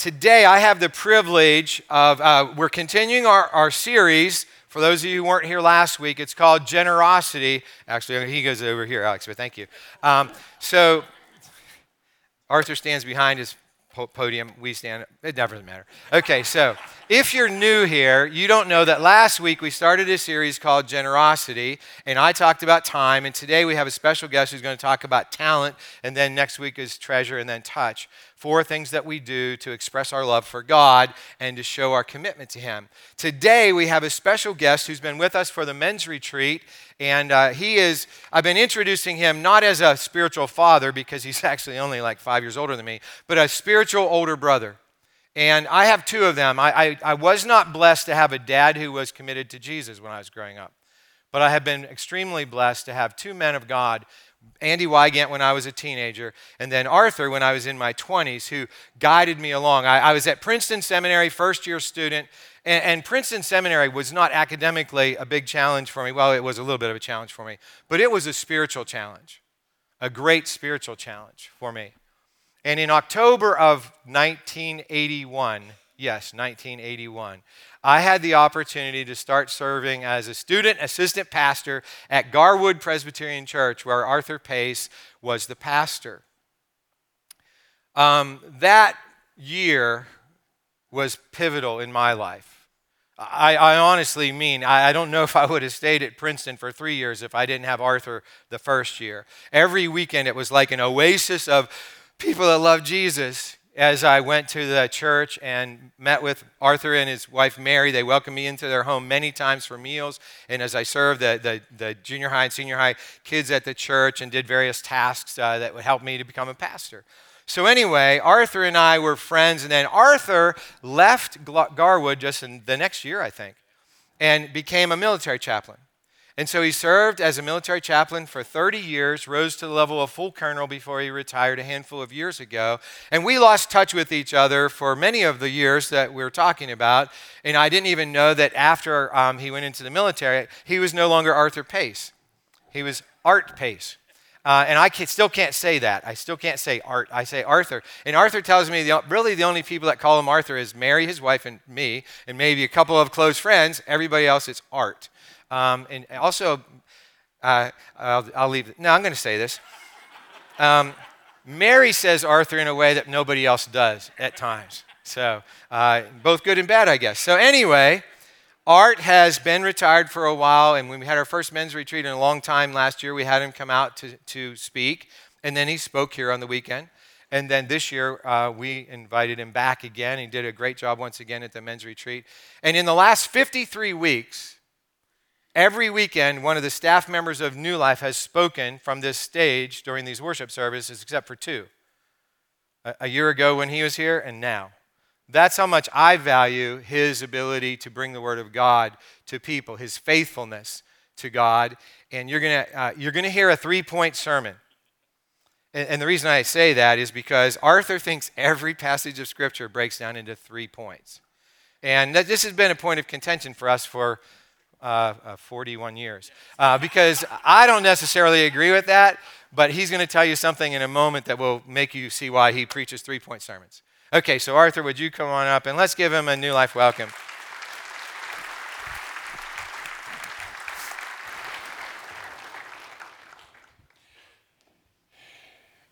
today I have the privilege of, uh, we're continuing our, our series. For those of you who weren't here last week, it's called Generosity. Actually, he goes over here, Alex, but thank you. Um, so, Arthur stands behind his podium. We stand, it doesn't matter. Okay, so if you're new here, you don't know that last week we started a series called Generosity, and I talked about time, and today we have a special guest who's going to talk about talent, and then next week is treasure, and then touch. Four things that we do to express our love for God and to show our commitment to Him. Today we have a special guest who's been with us for the men's retreat, and uh, he is, I've been introducing him not as a spiritual father because he's actually only like five years older than me, but a spiritual older brother. And I have two of them. I, I, I was not blessed to have a dad who was committed to Jesus when I was growing up, but I have been extremely blessed to have two men of God Andy Wygant when I was a teenager, and then Arthur when I was in my 20s, who guided me along. I, I was at Princeton Seminary, first year student, and, and, Princeton Seminary was not academically a big challenge for me. Well, it was a little bit of a challenge for me, but it was a spiritual challenge, a great spiritual challenge for me. And in October of 1981, yes, 1981, I had the opportunity to start serving as a student assistant pastor at Garwood Presbyterian Church, where Arthur Pace was the pastor. Um, that year was pivotal in my life. I, I honestly mean, I, I don't know if I would have stayed at Princeton for three years if I didn't have Arthur the first year. Every weekend, it was like an oasis of people that love Jesus. As I went to the church and met with Arthur and his wife Mary, they welcomed me into their home many times for meals. And as I served the, the, the junior high and senior high kids at the church and did various tasks uh, that would help me to become a pastor. So, anyway, Arthur and I were friends, and then Arthur left Garwood just in the next year, I think, and became a military chaplain. And so he served as a military chaplain for 30 years, rose to the level of full colonel before he retired a handful of years ago. And we lost touch with each other for many of the years that we are talking about. And I didn't even know that after um, he went into the military, he was no longer Arthur Pace. He was Art Pace. Uh, and I can, still can't say that. I still can't say Art. I say Arthur. And Arthur tells me the, really the only people that call him Arthur is Mary, his wife, and me, and maybe a couple of close friends. Everybody else, it's Art. Um, and also, uh, I'll, I'll, leave. No, I'm going to say this. Um, Mary says Arthur in a way that nobody else does at times. So, uh, both good and bad, I guess. So, anyway, Art has been retired for a while, and when we had our first men's retreat in a long time last year, we had him come out to, to speak, and then he spoke here on the weekend. And then this year, uh, we invited him back again. He did a great job once again at the men's retreat. And in the last 53 weeks, every weekend, one of the staff members of New Life has spoken from this stage during these worship services, except for two a, a year ago when he was here, and now. That's how much I value his ability to bring the word of God to people, his faithfulness to God. And you're going uh, you're to hear a three point sermon. And, and the reason I say that is because Arthur thinks every passage of Scripture breaks down into three points. And this has been a point of contention for us for uh, uh, 41 years. Uh, because I don't necessarily agree with that, but he's going to tell you something in a moment that will make you see why he preaches three point sermons. Okay, so Arthur, would you come on up and let's give him a New Life welcome.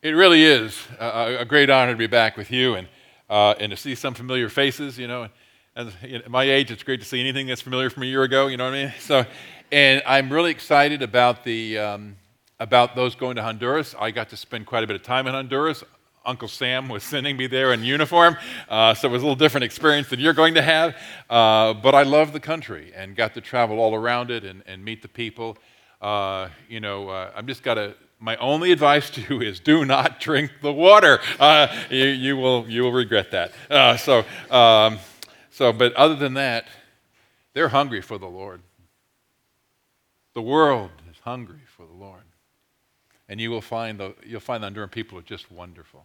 It really is a, a, great honor to be back with you and, uh, and to see some familiar faces, you know. And at my age, it's great to see anything that's familiar from a year ago, you know what I mean? So, and I'm really excited about, the, um, about those going to Honduras. I got to spend quite a bit of time in Honduras. Uncle Sam was sending me there in uniform, uh, so it was a little different experience than you're going to have. Uh, but I love the country and got to travel all around it and, and meet the people. Uh, you know, uh, I'm just got to. My only advice to you is do not drink the water. Uh, you, you, will you will regret that. Uh, so um, so, but other than that, they're hungry for the Lord. The world is hungry for the Lord and you will find the, you'll find the Honduran people are just wonderful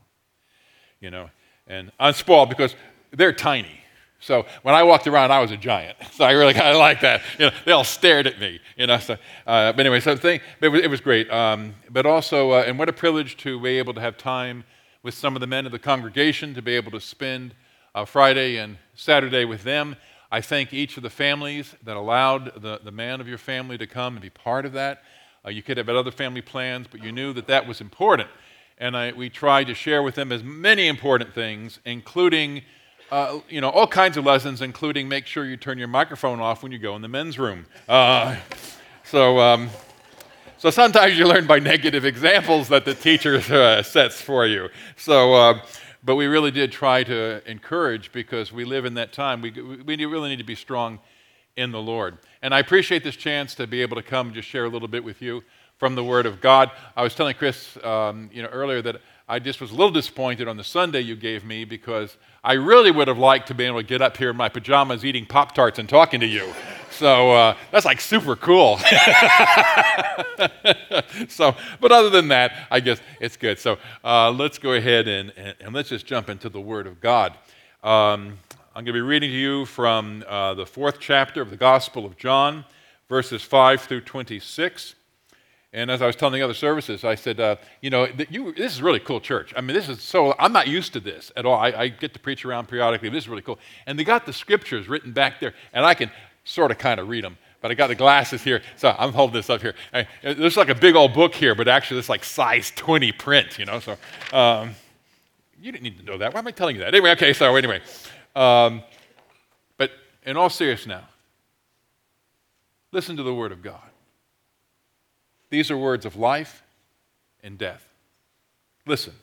you know, and unspoiled because they're tiny. So when I walked around, I was a giant. So I really kind of like that. You know, they all stared at me. You know. So, uh, but anyway, so thing, it was, it was great. Um, but also, uh, and what a privilege to be able to have time with some of the men of the congregation to be able to spend uh, Friday and Saturday with them. I thank each of the families that allowed the, the man of your family to come and be part of that. Uh, you could have had other family plans, but you knew that that was important. And I, we tried to share with them as many important things, including uh, you know, all kinds of lessons, including make sure you turn your microphone off when you go in the men's room. Uh, so, um, so sometimes you learn by negative examples that the teacher uh, sets for you. So, uh, but we really did try to encourage because we live in that time. We, we really need to be strong in the Lord. And I appreciate this chance to be able to come and just share a little bit with you from the Word of God. I was telling Chris, um, you know, earlier that I just was a little disappointed on the Sunday you gave me because I really would have liked to be able to get up here in my pajamas eating Pop Tarts and talking to you. So uh, that's like super cool. so, but other than that, I guess it's good. So uh, let's go ahead and, and, and, let's just jump into the Word of God. Um, I'm going to be reading to you from uh, the fourth chapter of the Gospel of John, verses 5 through 26. And as I was telling the other services, I said, uh, you know, you, this is a really cool church. I mean, this is so, I'm not used to this at all. I, I, get to preach around periodically. This is really cool. And they got the scriptures written back there, and I can sort of kind of read them. But I got the glasses here, so I'm holding this up here. There's like a big old book here, but actually it's like size 20 print, you know. So um, you didn't need to know that. Why am I telling you that? Anyway, okay, so anyway. Um, but in all seriousness now, listen to the Word of God. These are words of life and death. Listen.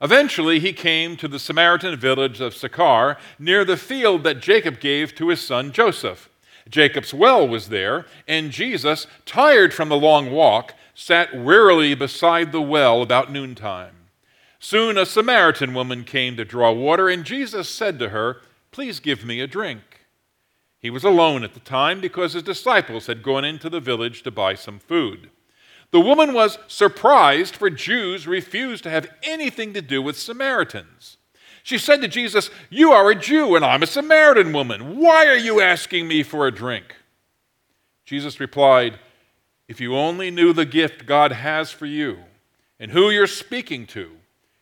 Eventually, he came to the Samaritan village of Sychar, near the field that Jacob gave to his son Joseph. Jacob's well was there, and Jesus, tired from the long walk, sat wearily beside the well about noontime. Soon a Samaritan woman came to draw water, and Jesus said to her, Please give me a drink. He was alone at the time because his disciples had gone into the village to buy some food. The woman was surprised, for Jews refused to have anything to do with Samaritans. She said to Jesus, You are a Jew, and I'm a Samaritan woman. Why are you asking me for a drink? Jesus replied, If you only knew the gift God has for you and who you're speaking to,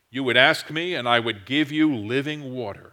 you would ask me, and I would give you living water.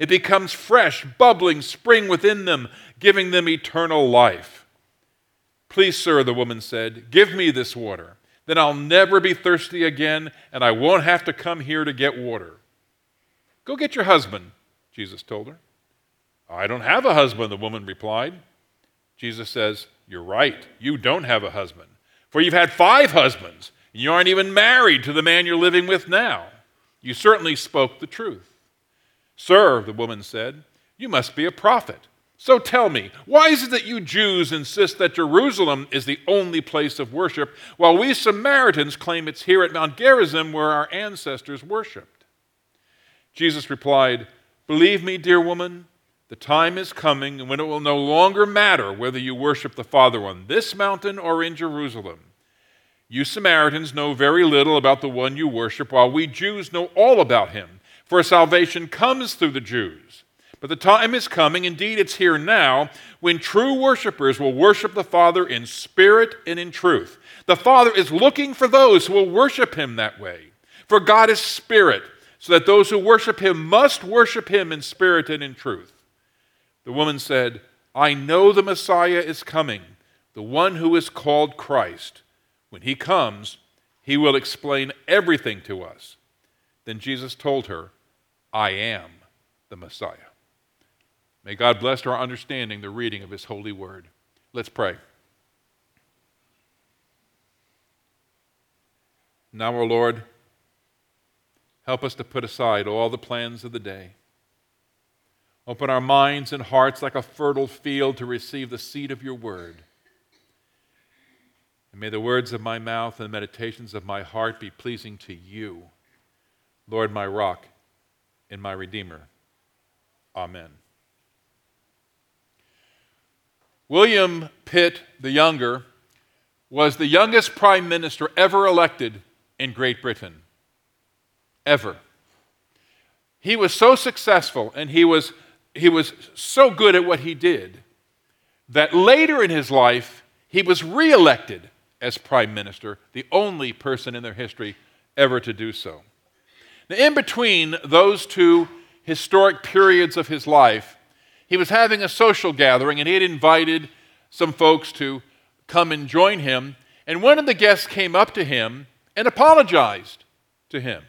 It becomes fresh, bubbling spring within them, giving them eternal life. Please, sir, the woman said, give me this water. Then I'll never be thirsty again, and I won't have to come here to get water. Go get your husband, Jesus told her. I don't have a husband, the woman replied. Jesus says, You're right, you don't have a husband. For you've had five husbands, and you aren't even married to the man you're living with now. You certainly spoke the truth. Sir, the woman said, you must be a prophet. So tell me, why is it that you Jews insist that Jerusalem is the only place of worship, while we Samaritans claim it's here at Mount Gerizim where our ancestors worshiped? Jesus replied, Believe me, dear woman, the time is coming when it will no longer matter whether you worship the Father on this mountain or in Jerusalem. You Samaritans know very little about the one you worship, while we Jews know all about him. For salvation comes through the Jews. But the time is coming, indeed it's here now, when true worshipers will worship the Father in spirit and in truth. The Father is looking for those who will worship him that way. For God is spirit, so that those who worship him must worship him in spirit and in truth. The woman said, I know the Messiah is coming, the one who is called Christ. When he comes, he will explain everything to us. Then Jesus told her, I am the Messiah. May God bless our understanding the reading of His holy word. Let's pray. Now, our Lord, help us to put aside all the plans of the day. Open our minds and hearts like a fertile field to receive the seed of your word. And may the words of my mouth and the meditations of my heart be pleasing to you, Lord, my rock and my Redeemer. Amen. William Pitt the Younger was the youngest prime minister ever elected in Great Britain. Ever. He was so successful and he was, he was so good at what he did that later in his life, he was reelected as prime minister, the only person in their history ever to do so. Now, in between those two historic periods of his life, he was having a social gathering and he had invited some folks to come and join him. And one of the guests came up to him and apologized to him.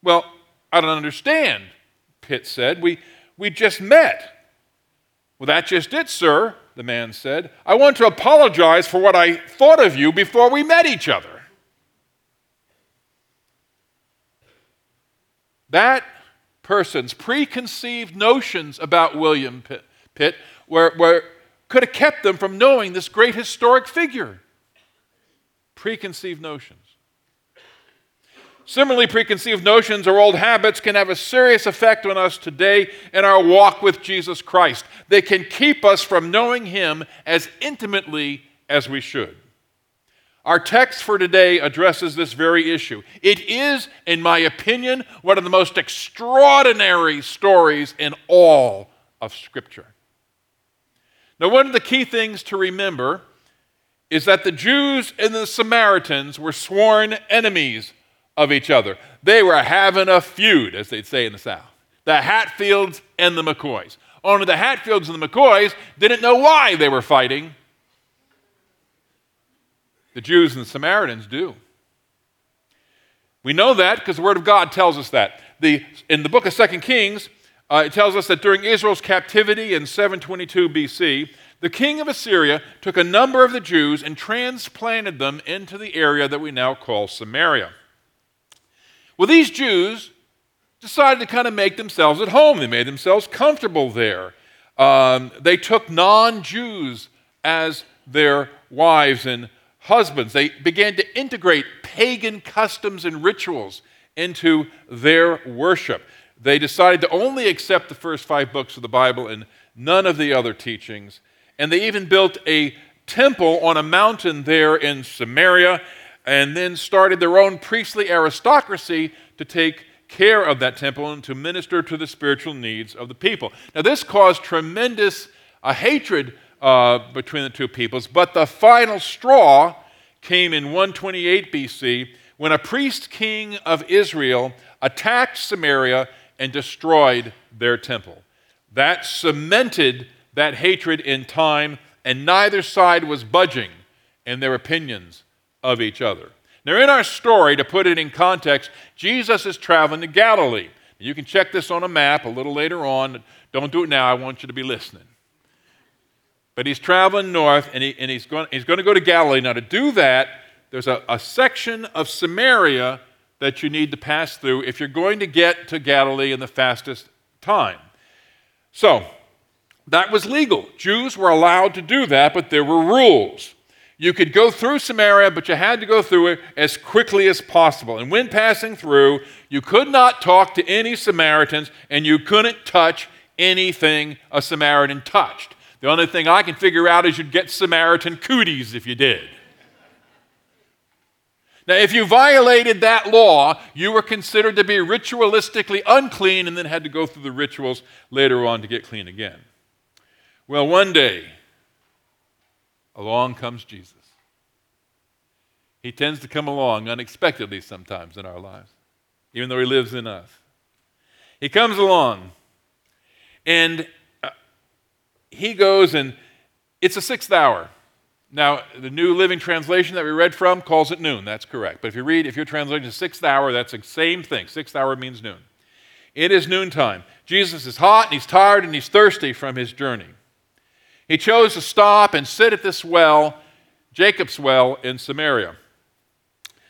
Well, I don't understand, Pitt said. We, we just met. Well, that's just it, sir, the man said. I want to apologize for what I thought of you before we met each other. That person's preconceived notions about William Pitt, Pitt were, were, could have kept them from knowing this great historic figure. Preconceived notions. Similarly, preconceived notions or old habits can have a serious effect on us today in our walk with Jesus Christ. They can keep us from knowing Him as intimately as we should. Our text for today addresses this very issue. It is, in my opinion, one of the most extraordinary stories in all of Scripture. Now, one of the key things to remember is that the Jews and the Samaritans were sworn enemies of each other. They were having a feud, as they'd say in the South. The Hatfields and the McCoys. Only the Hatfields and the McCoys didn't know why they were fighting. The Jews and the Samaritans do. We know that because the Word of God tells us that. The, in the book of Second Kings, uh, it tells us that during Israel's captivity in 722 BC, the king of Assyria took a number of the Jews and transplanted them into the area that we now call Samaria. Well, these Jews decided to kind of make themselves at home. They made themselves comfortable there. Um, they took non Jews as their wives and husbands. They began to integrate pagan customs and rituals into their worship. They decided to only accept the first five books of the Bible and none of the other teachings. And they even built a temple on a mountain there in Samaria and then started their own priestly aristocracy to take care of that temple and to minister to the spiritual needs of the people. Now, this caused tremendous uh, hatred uh, between the two peoples, but the final straw came in 128 BC when a priest king of Israel attacked Samaria and destroyed their temple. That cemented that hatred in time, and neither side was budging in their opinions of each other. Now, in our story, to put it in context, Jesus is traveling to Galilee. You can check this on a map a little later on. Don't do it now, I want you to be listening. But he's traveling north and, he, and he's, going, he's going to go to Galilee. Now, to do that, there's a, a section of Samaria that you need to pass through if you're going to get to Galilee in the fastest time. So, that was legal. Jews were allowed to do that, but there were rules. You could go through Samaria, but you had to go through it as quickly as possible. And when passing through, you could not talk to any Samaritans and you couldn't touch anything a Samaritan touched. The only thing I can figure out is you'd get Samaritan cooties if you did. Now, if you violated that law, you were considered to be ritualistically unclean and then had to go through the rituals later on to get clean again. Well, one day, along comes Jesus. He tends to come along unexpectedly sometimes in our lives, even though he lives in us. He comes along, and he goes, and it's a sixth hour. Now, the New Living Translation that we read from calls it noon. That's correct. But if you read, if you're translating sixth hour, that's the same thing. Sixth hour means noon. It is noontime. Jesus is hot and he's tired and he's thirsty from his journey. He chose to stop and sit at this well, Jacob's well in Samaria.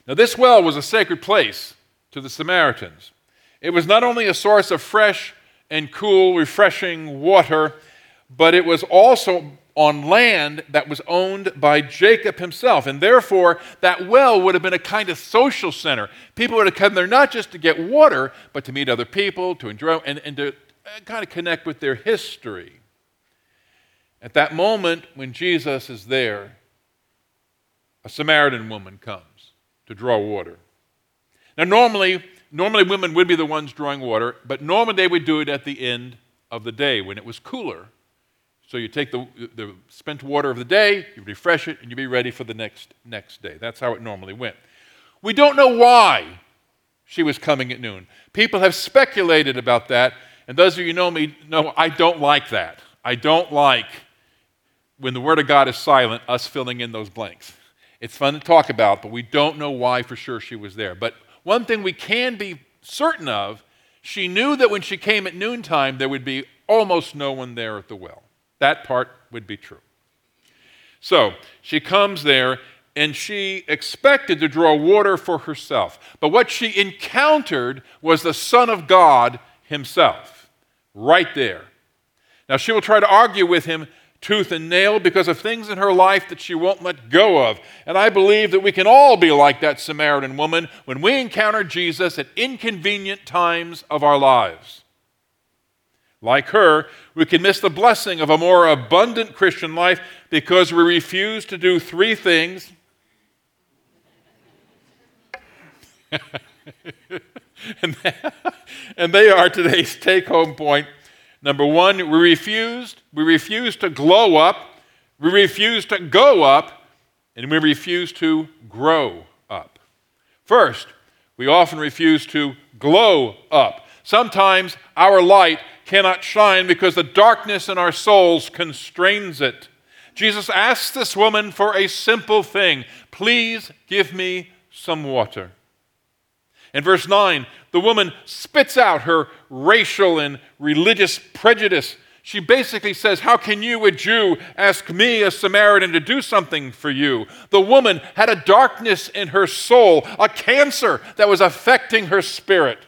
Now, this well was a sacred place to the Samaritans. It was not only a source of fresh and cool, refreshing water, but it was also on land that was owned by Jacob himself. And therefore, that well would have been a kind of social center. People would have come there not just to get water, but to meet other people, to enjoy, and, and to uh, kind of connect with their history. At that moment, when Jesus is there, a Samaritan woman comes to draw water. Now, normally, normally women would be the ones drawing water, but normally they would do it at the end of the day when it was cooler. So you take the, the spent water of the day, you refresh it, and you be ready for the next, next day. That's how it normally went. We don't know why she was coming at noon. People have speculated about that, and those of you who know me know I don't like that. I don't like when the Word of God is silent, us filling in those blanks. It's fun to talk about, but we don't know why for sure she was there. But one thing we can be certain of she knew that when she came at noontime, there would be almost no one there at the well. That part would be true. So she comes there and she expected to draw water for herself. But what she encountered was the Son of God himself, right there. Now she will try to argue with him tooth and nail because of things in her life that she won't let go of. And I believe that we can all be like that Samaritan woman when we encounter Jesus at inconvenient times of our lives. Like her, we can miss the blessing of a more abundant Christian life because we refuse to do three things. and they are today's take home point Number one, we refused. We refused to glow up. We refuse to go up. And we refuse to grow up. First, we often refuse to glow up. Sometimes our light cannot shine because the darkness in our souls constrains it. Jesus asks this woman for a simple thing Please give me some water. In verse 9, the woman spits out her racial and religious prejudice. She basically says, How can you, a Jew, ask me, a Samaritan, to do something for you? The woman had a darkness in her soul, a cancer that was affecting her spirit.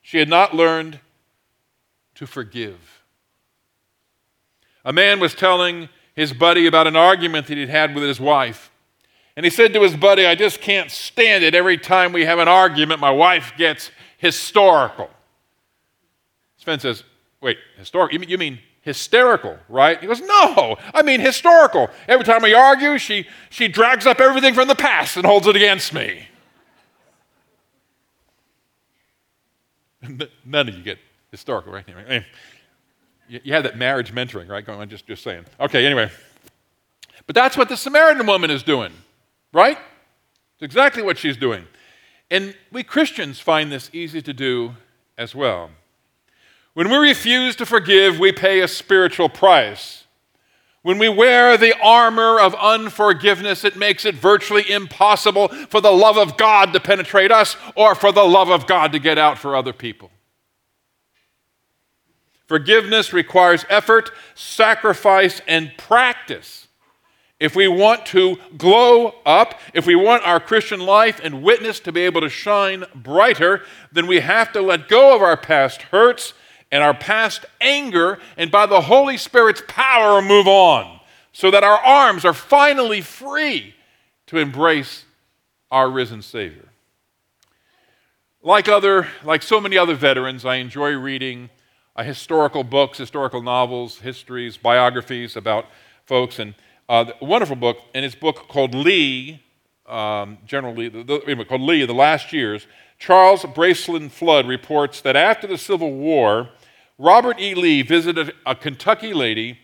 She had not learned to forgive. A man was telling his buddy about an argument that he'd had with his wife. And he said to his buddy, I just can't stand it. Every time we have an argument, my wife gets historical. Sven says, Wait, historical? You mean, you mean hysterical, right? He goes, No, I mean historical. Every time we argue, she, she drags up everything from the past and holds it against me. None of you get historical, right? Mean, you have that marriage mentoring, right? Going on, just, just saying. Okay, anyway. But that's what the Samaritan woman is doing. Right? It's exactly what she's doing. And we Christians find this easy to do as well. When we refuse to forgive, we pay a spiritual price. When we wear the armor of unforgiveness, it makes it virtually impossible for the love of God to penetrate us or for the love of God to get out for other people. Forgiveness requires effort, sacrifice, and practice if we want to glow up, if we want our Christian life and witness to be able to shine brighter, then we have to let go of our past hurts and our past anger, and by the Holy Spirit's power, move on so that our arms are finally free to embrace our risen Savior. Like, other, like so many other veterans, I enjoy reading uh, historical books, historical novels, histories, biographies about folks. And uh, a wonderful book, and his book called Lee, um, General Lee, the, the, called Lee, The Last Years. Charles Bracelen Flood reports that after the Civil War, Robert E. Lee visited a Kentucky lady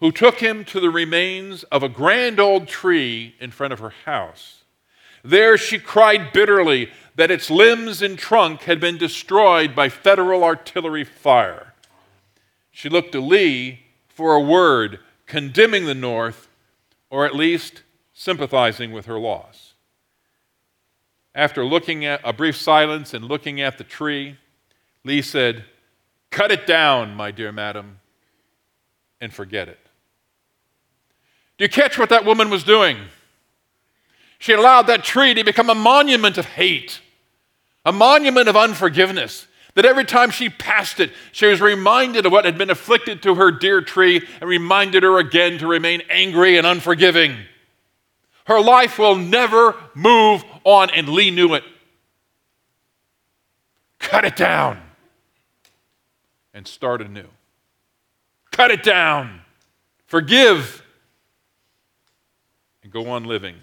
who took him to the remains of a grand old tree in front of her house. There she cried bitterly that its limbs and trunk had been destroyed by federal artillery fire. She looked to Lee for a word condemning the North or at least sympathizing with her loss. After looking at a brief silence and looking at the tree, Lee said, Cut it down, my dear madam, and forget it. Do you catch what that woman was doing? She allowed that tree to become a monument of hate, a monument of unforgiveness. That every time she passed it, she was reminded of what had been afflicted to her dear tree and reminded her again to remain angry and unforgiving. Her life will never move on, and Lee knew it. Cut it down and start anew. Cut it down Forgive and go on living.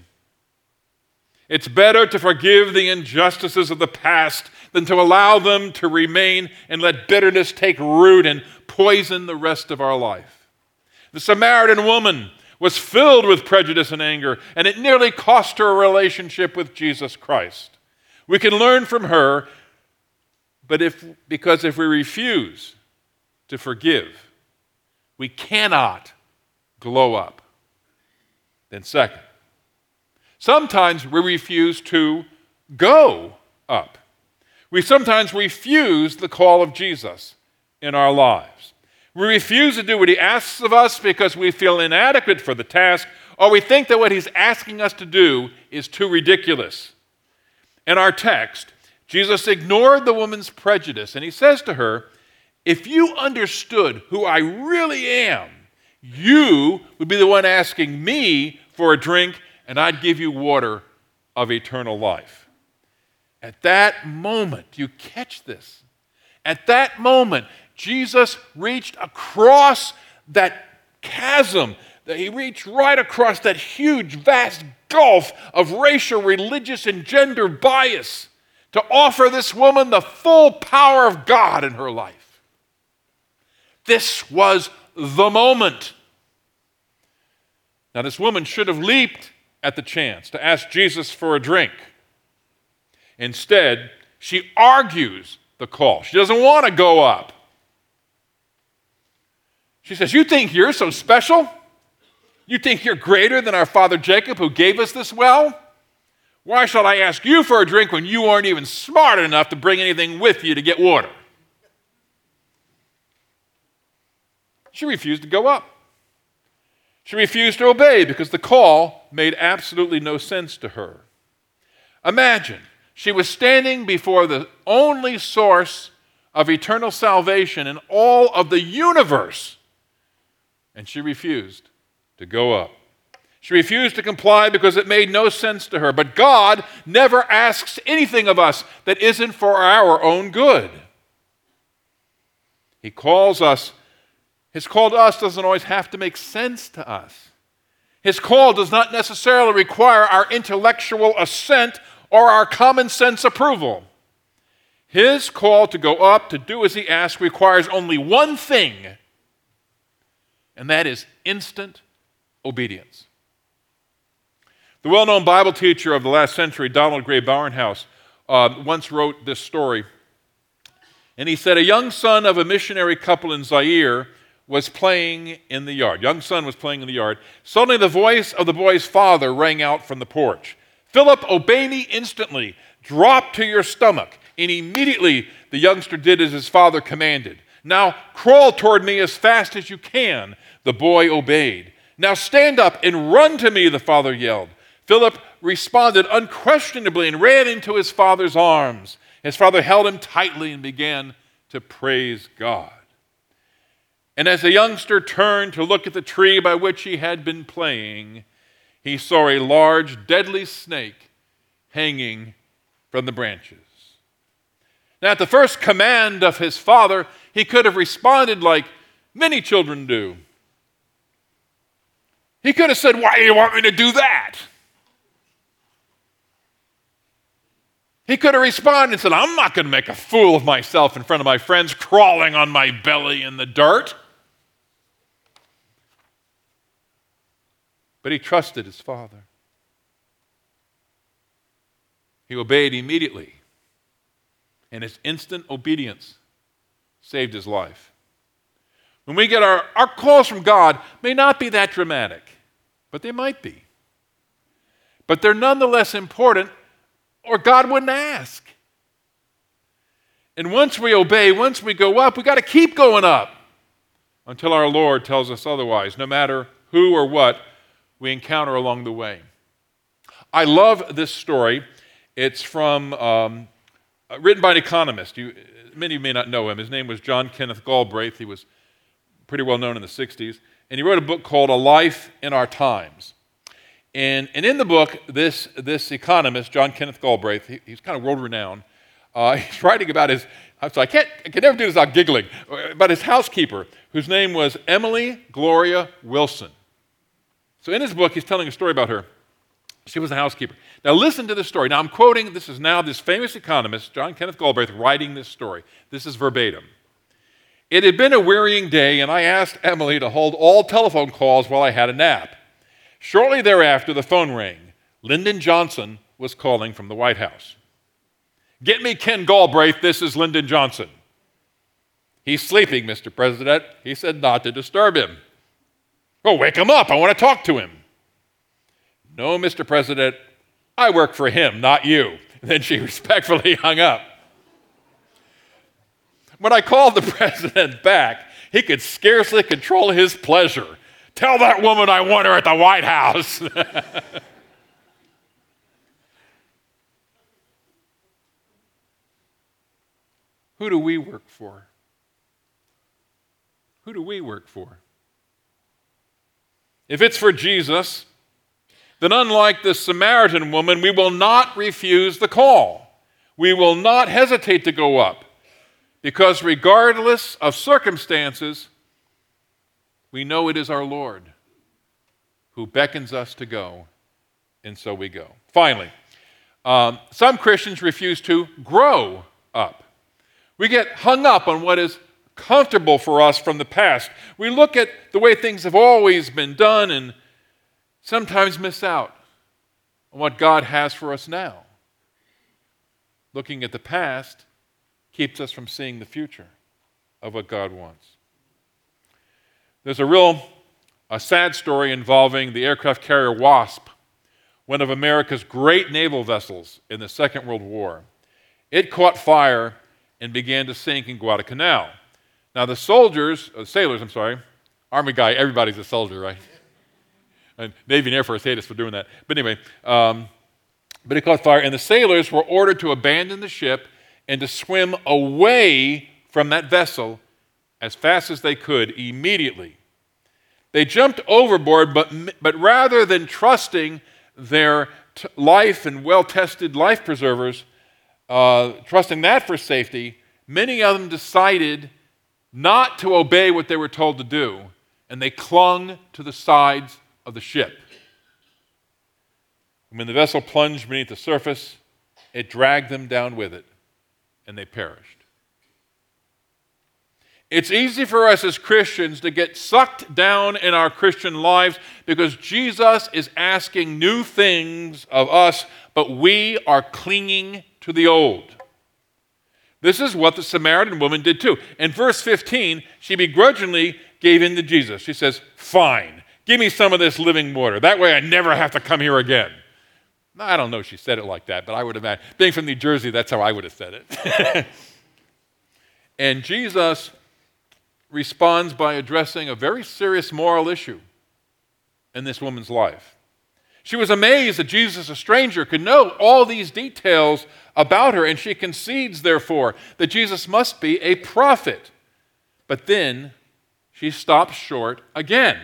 It's better to forgive the injustices of the past than to allow them to remain and let bitterness take root and poison the rest of our life. The Samaritan woman was filled with prejudice and anger, and it nearly cost her a relationship with Jesus Christ. We can learn from her, but if, because if we refuse to forgive, we cannot glow up. Then, second, sometimes we refuse to go up. We sometimes refuse the call of Jesus in our lives. We refuse to do what he asks of us because we feel inadequate for the task, or we think that what he's asking us to do is too ridiculous. In our text, Jesus ignored the woman's prejudice and he says to her, If you understood who I really am, you would be the one asking me for a drink, and I'd give you water of eternal life. At that moment, you catch this. At that moment, Jesus reached across that chasm, that he reached right across that huge, vast gulf of racial, religious, and gender bias to offer this woman the full power of God in her life. This was the moment. Now, this woman should have leaped at the chance to ask Jesus for a drink. Instead, she argues the call. She doesn't want to go up. She says, You think you're so special? You think you're greater than our father Jacob who gave us this well? Why shall I ask you for a drink when you aren't even smart enough to bring anything with you to get water? She refused to go up. She refused to obey because the call made absolutely no sense to her. Imagine she was standing before the only source of eternal salvation in all of the universe and she refused to go up. She refused to comply because it made no sense to her. But God never asks anything of us that isn't for our own good. He calls us, His call to us doesn't always have to make sense to us. His call does not necessarily require our intellectual assent or our common sense approval. His call to go up, to do as He asks, requires only one thing and that is instant obedience. The well known Bible teacher of the last century, Donald Grey Barnhouse, uh, once wrote this story. And he said, A young son of a missionary couple in Zaire was playing in the yard. Young son was playing in the yard. Suddenly, the voice of the boy's father rang out from the porch Philip, obey me instantly. Drop to your stomach. And immediately the youngster did as his father commanded. Now crawl toward me as fast as you can. The boy obeyed. Now stand up and run to me, the father yelled. Philip responded unquestionably and ran into his father's arms. His father held him tightly and began to praise God. And as the youngster turned to look at the tree by which he had been playing, he saw a large, deadly snake hanging from the branches. Now, at the first command of his father, he could have responded like many children do. He could have said, Why do you want me to do that? He could have responded and said, I'm not going to make a fool of myself in front of my friends crawling on my belly in the dirt. But he trusted his father. He obeyed immediately, and his instant obedience saved his life. When we get our, our calls from God may not be that dramatic, but they might be. But they're nonetheless important, or God wouldn't ask. And once we obey, once we go up, we got to keep going up until our Lord tells us otherwise, no matter who or what we encounter along the way. I love this story. It's from um, written by an economist. You, many of you may not know him. His name was John Kenneth Galbraith. He was pretty well known in the 60s. And he wrote a book called A Life in Our Times. And, and in the book, this, this economist, John Kenneth Galbraith, he, he's kind of world renowned, Uh, he's writing about his, so I can't, I can never do this without giggling, about his housekeeper, whose name was Emily Gloria Wilson. So in his book, he's telling a story about her. She was a housekeeper. Now listen to this story. Now I'm quoting, this is now this famous economist, John Kenneth Galbraith, writing this story. This is verbatim. It had been a wearying day, and I asked Emily to hold all telephone calls while I had a nap. Shortly thereafter, the phone rang. Lyndon Johnson was calling from the White House. Get me Ken Galbraith, this is Lyndon Johnson. He's sleeping, Mr. President. He said not to disturb him. Well, wake him up. I want to talk to him. No, Mr. President, I work for him, not you. then she respectfully hung up. When I called the president back, he could scarcely control his pleasure. Tell that woman I want her at the White House. Who do we work for? Who do we work for? If it's for Jesus, then unlike the Samaritan woman, we will not refuse the call. We will not hesitate to go up because, regardless of circumstances, we know it is our Lord who beckons us to go, and so we go. Finally, um, some Christians refuse to grow up. We get hung up on what is comfortable for us from the past. We look at the way things have always been done and sometimes miss out on what God has for us now. Looking at the past keeps us from seeing the future of what God wants. There's a real a sad story involving the aircraft carrier Wasp, one of America's great naval vessels in the Second World War. It caught fire and began to sink in Guadalcanal. Now, the soldiers, uh, sailors, I'm sorry, Army guy, everybody's a soldier, right? And Navy and Air Force hate us for doing that. But anyway, um, but it caught fire, and the sailors were ordered to abandon the ship and to swim away from that vessel as fast as they could immediately. They jumped overboard, but, but rather than trusting their t- life and well tested life preservers, uh, trusting that for safety, many of them decided not to obey what they were told to do, and they clung to the sides of the ship. When the vessel plunged beneath the surface, it dragged them down with it, and they perished. It's easy for us as Christians to get sucked down in our Christian lives because Jesus is asking new things of us, but we are clinging to the old. This is what the Samaritan woman did too. In verse 15, she begrudgingly gave in to Jesus. She says, Fine, give me some of this living water. That way I never have to come here again. I don't know if she said it like that, but I would have, being from New Jersey, that's how I would have said it. and Jesus responds by addressing a very serious moral issue in this woman's life. She was amazed that Jesus, a stranger, could know all these details about her, and she concedes, therefore, that Jesus must be a prophet. But then she stops short again.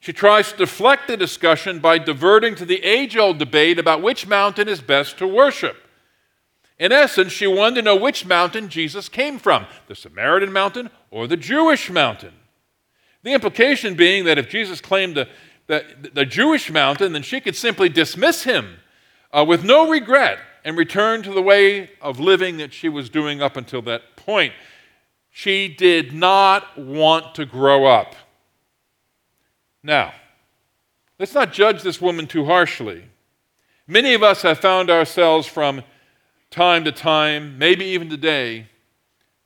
She tries to deflect the discussion by diverting to the age old debate about which mountain is best to worship. In essence, she wanted to know which mountain Jesus came from the Samaritan mountain or the Jewish mountain. The implication being that if Jesus claimed to the, the Jewish mountain, then she could simply dismiss him uh, with no regret and return to the way of living that she was doing up until that point. She did not want to grow up. Now, let's not judge this woman too harshly. Many of us have found ourselves from time to time, maybe even today,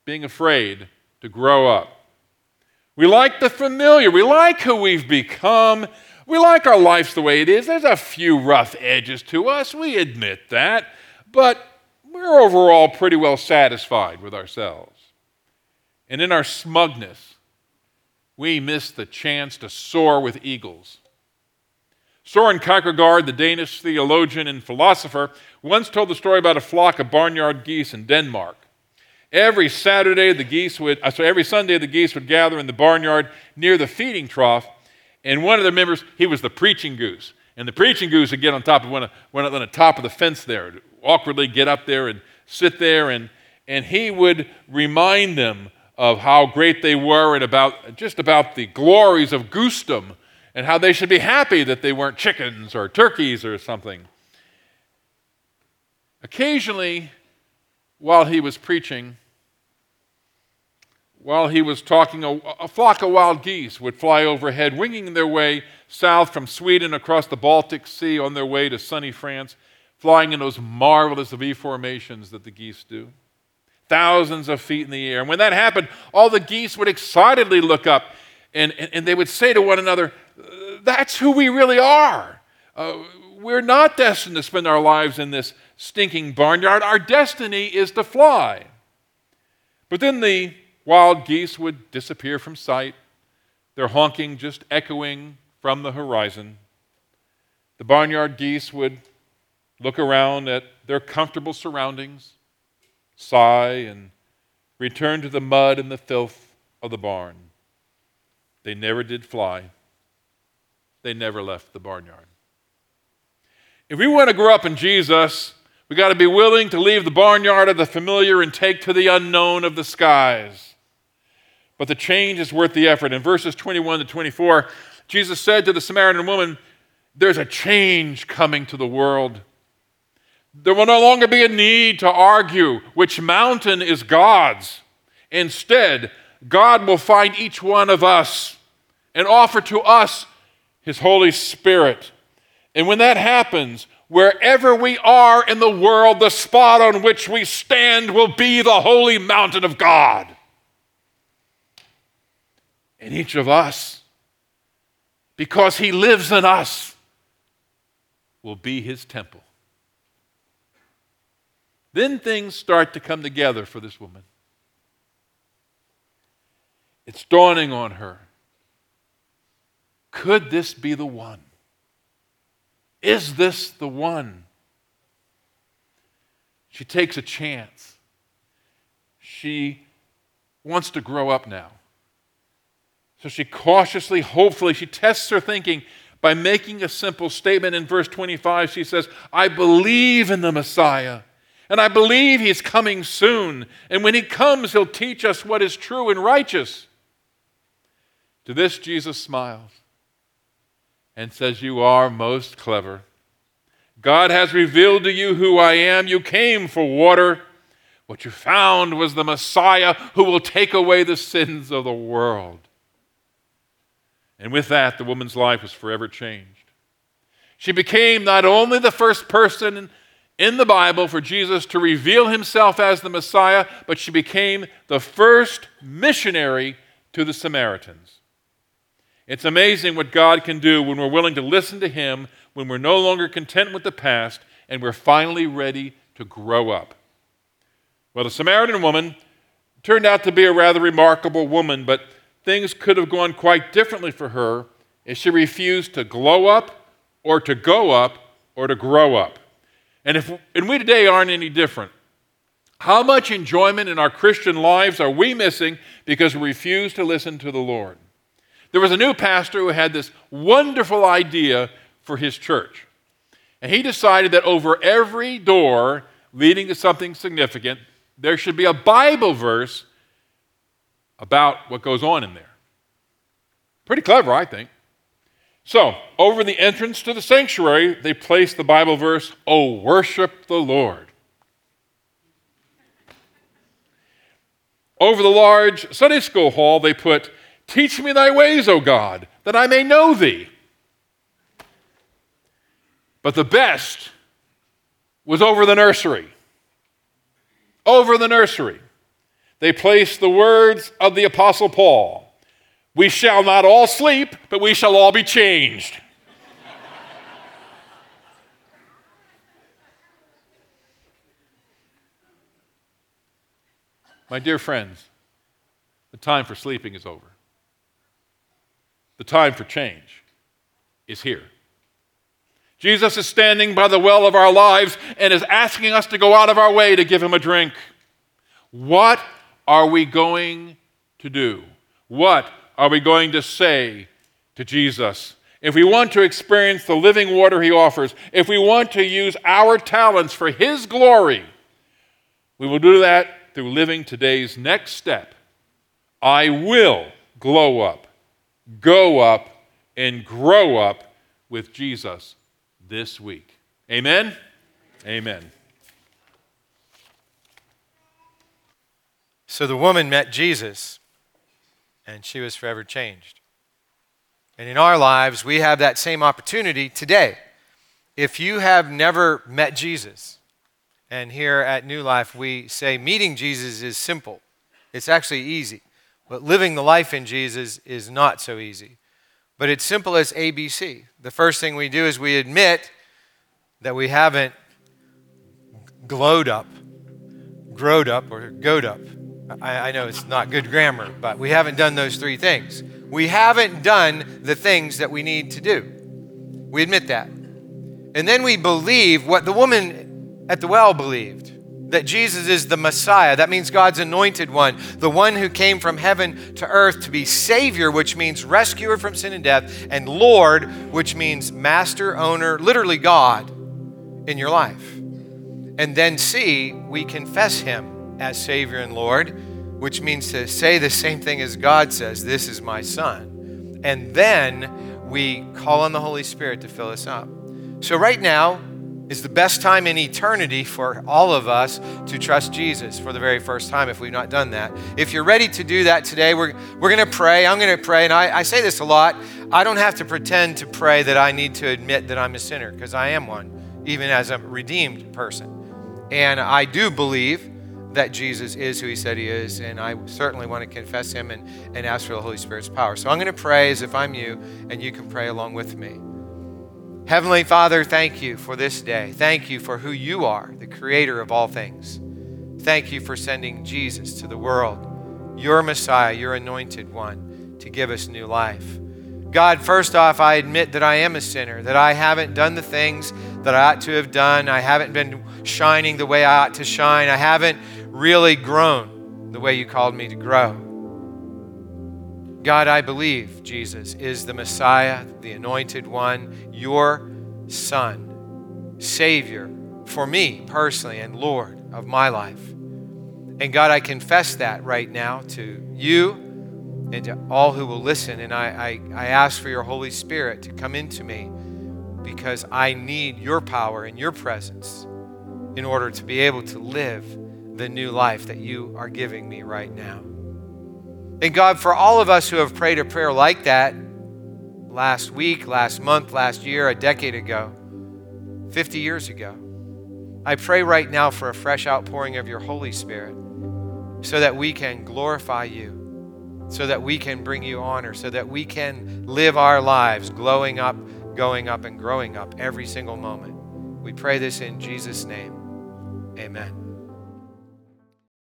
being afraid to grow up. We like the familiar. We like who we've become. We like our lives the way it is. There's a few rough edges to us, we admit that, but we're overall pretty well satisfied with ourselves. And in our smugness, we miss the chance to soar with eagles. Soren Kierkegaard, the Danish theologian and philosopher, once told the story about a flock of barnyard geese in Denmark. Every Saturday, the geese would, uh, so every Sunday, the geese would gather in the barnyard near the feeding trough and one of the members, he was the preaching goose. And the preaching goose would get on top of one, of, one on the top of the fence there, awkwardly get up there and sit there and, and he would remind them of how great they were and about just about the glories of goosdom and how they should be happy that they weren't chickens or turkeys or something. Occasionally, while he was preaching, while he was talking, a, a, flock of wild geese would fly overhead, winging their way south from Sweden across the Baltic Sea on their way to sunny France, flying in those marvelous V formations that the geese do. Thousands of feet in the air. And when that happened, all the geese would excitedly look up and, and, and they would say to one another, That's who we really are. Uh, we're not destined to spend our lives in this stinking barnyard. Our destiny is to fly. But then the wild geese would disappear from sight, their honking just echoing from the horizon. The barnyard geese would look around at their comfortable surroundings, sigh, and return to the mud and the filth of the barn. They never did fly. They never left the barnyard. If we want to grow up in Jesus, we got to be willing to leave the barnyard of the familiar and take to the unknown of the skies. But the change is worth the effort. In verses 21 to 24, Jesus said to the Samaritan woman, There's a change coming to the world. There will no longer be a need to argue which mountain is God's. Instead, God will find each one of us and offer to us His Holy Spirit. And when that happens, wherever we are in the world, the spot on which we stand will be the holy mountain of God. And each of us, because He lives in us, will be His temple. Then things start to come together for this woman. It's dawning on her. Could this be the one? Is this the one? She takes a chance. She wants to grow up now. So she cautiously, hopefully, she tests her thinking by making a simple statement in verse 25. She says, I believe in the Messiah, and I believe he's coming soon. And when he comes, he'll teach us what is true and righteous. To this, Jesus smiles and says, You are most clever. God has revealed to you who I am. You came for water. What you found was the Messiah who will take away the sins of the world. And with that, the woman's life was forever changed. She became not only the first person in the Bible for Jesus to reveal himself as the Messiah, but she became the first missionary to the Samaritans. It's amazing what God can do when we're willing to listen to Him, when we're no longer content with the past, and we're finally ready to grow up. Well, the Samaritan woman turned out to be a rather remarkable woman, but things could have gone quite differently for her if she refused to glow up or to go up or to grow up. And if and we today aren't any different. How much enjoyment in our Christian lives are we missing because we refuse to listen to the Lord? There was a new pastor who had this wonderful idea for his church. And he decided that over every door leading to something significant, there should be a Bible verse about what goes on in there. Pretty clever, I think. So, over the entrance to the sanctuary, they placed the Bible verse, Oh, worship the Lord. Over the large Sunday school hall, they put, Teach me thy ways, O God, that I may know thee. But the best was over the nursery. Over the nursery. They placed the words of the Apostle Paul We shall not all sleep, but we shall all be changed. My dear friends, the time for sleeping is over. The time for change is here. Jesus is standing by the well of our lives and is asking us to go out of our way to give him a drink. What are we going to do? What are we going to say to Jesus? If we want to experience the living water he offers, if we want to use our talents for his glory, We will do that through living today's next step. I will glow up, go up, and grow up with Jesus this week. Amen? Amen. So the woman met Jesus, and she was forever changed. And in our lives, we have that same opportunity today. If you have never met Jesus, and here at New Life, we say meeting Jesus is simple, it's actually easy. But living the life in Jesus is not so easy. But it's simple as ABC. The first thing we do is we admit that we haven't glowed up, growed up, or goed up. I, I know it's not good grammar, but we haven't done those three things. We haven't done the things that we need to do. We admit that. And then we believe what the woman at the well believed that Jesus is the Messiah. That means God's anointed one, the one who came from heaven to earth to be Savior, which means rescuer from sin and death, and Lord, which means master, owner, literally God in your life. And then C, we confess Him as Savior and Lord, which means to say the same thing as God says, This is my Son. And then we call on the Holy Spirit to fill us up. So, right now, is the best time in eternity for all of us to trust Jesus for the very first time if we've not done that. If you're ready to do that today, we're, we're going to pray. I'm going to pray. And I, I say this a lot. I don't have to pretend to pray that I need to admit that I'm a sinner because I am one, even as a redeemed person. And I do believe that Jesus is who he said he is, and I certainly want to confess him and, and ask for the Holy Spirit's power. So I'm going to pray as if I'm you, and you can pray along with me. Heavenly Father, thank you for this day. Thank you for who you are, the creator of all things. Thank you for sending Jesus to the world, your Messiah, your anointed one, to give us new life. God, first off, I admit that I am a sinner, that I haven't done the things that I ought to have done. I haven't been shining the way I ought to shine. I haven't really grown the way you called me to grow. God, I believe Jesus is the Messiah, the anointed one, your Son, Savior for me personally, and Lord of my life. And God, I confess that right now to you and to all who will listen. And I, I, I ask for your Holy Spirit to come into me because I need your power and your presence in order to be able to live the new life that you are giving me right now. And God, for all of us who have prayed a prayer like that last week, last month, last year, a decade ago, 50 years ago, I pray right now for a fresh outpouring of your Holy Spirit so that we can glorify you, so that we can bring you honor, so that we can live our lives glowing up, going up, and growing up every single moment. We pray this in Jesus' name. Amen.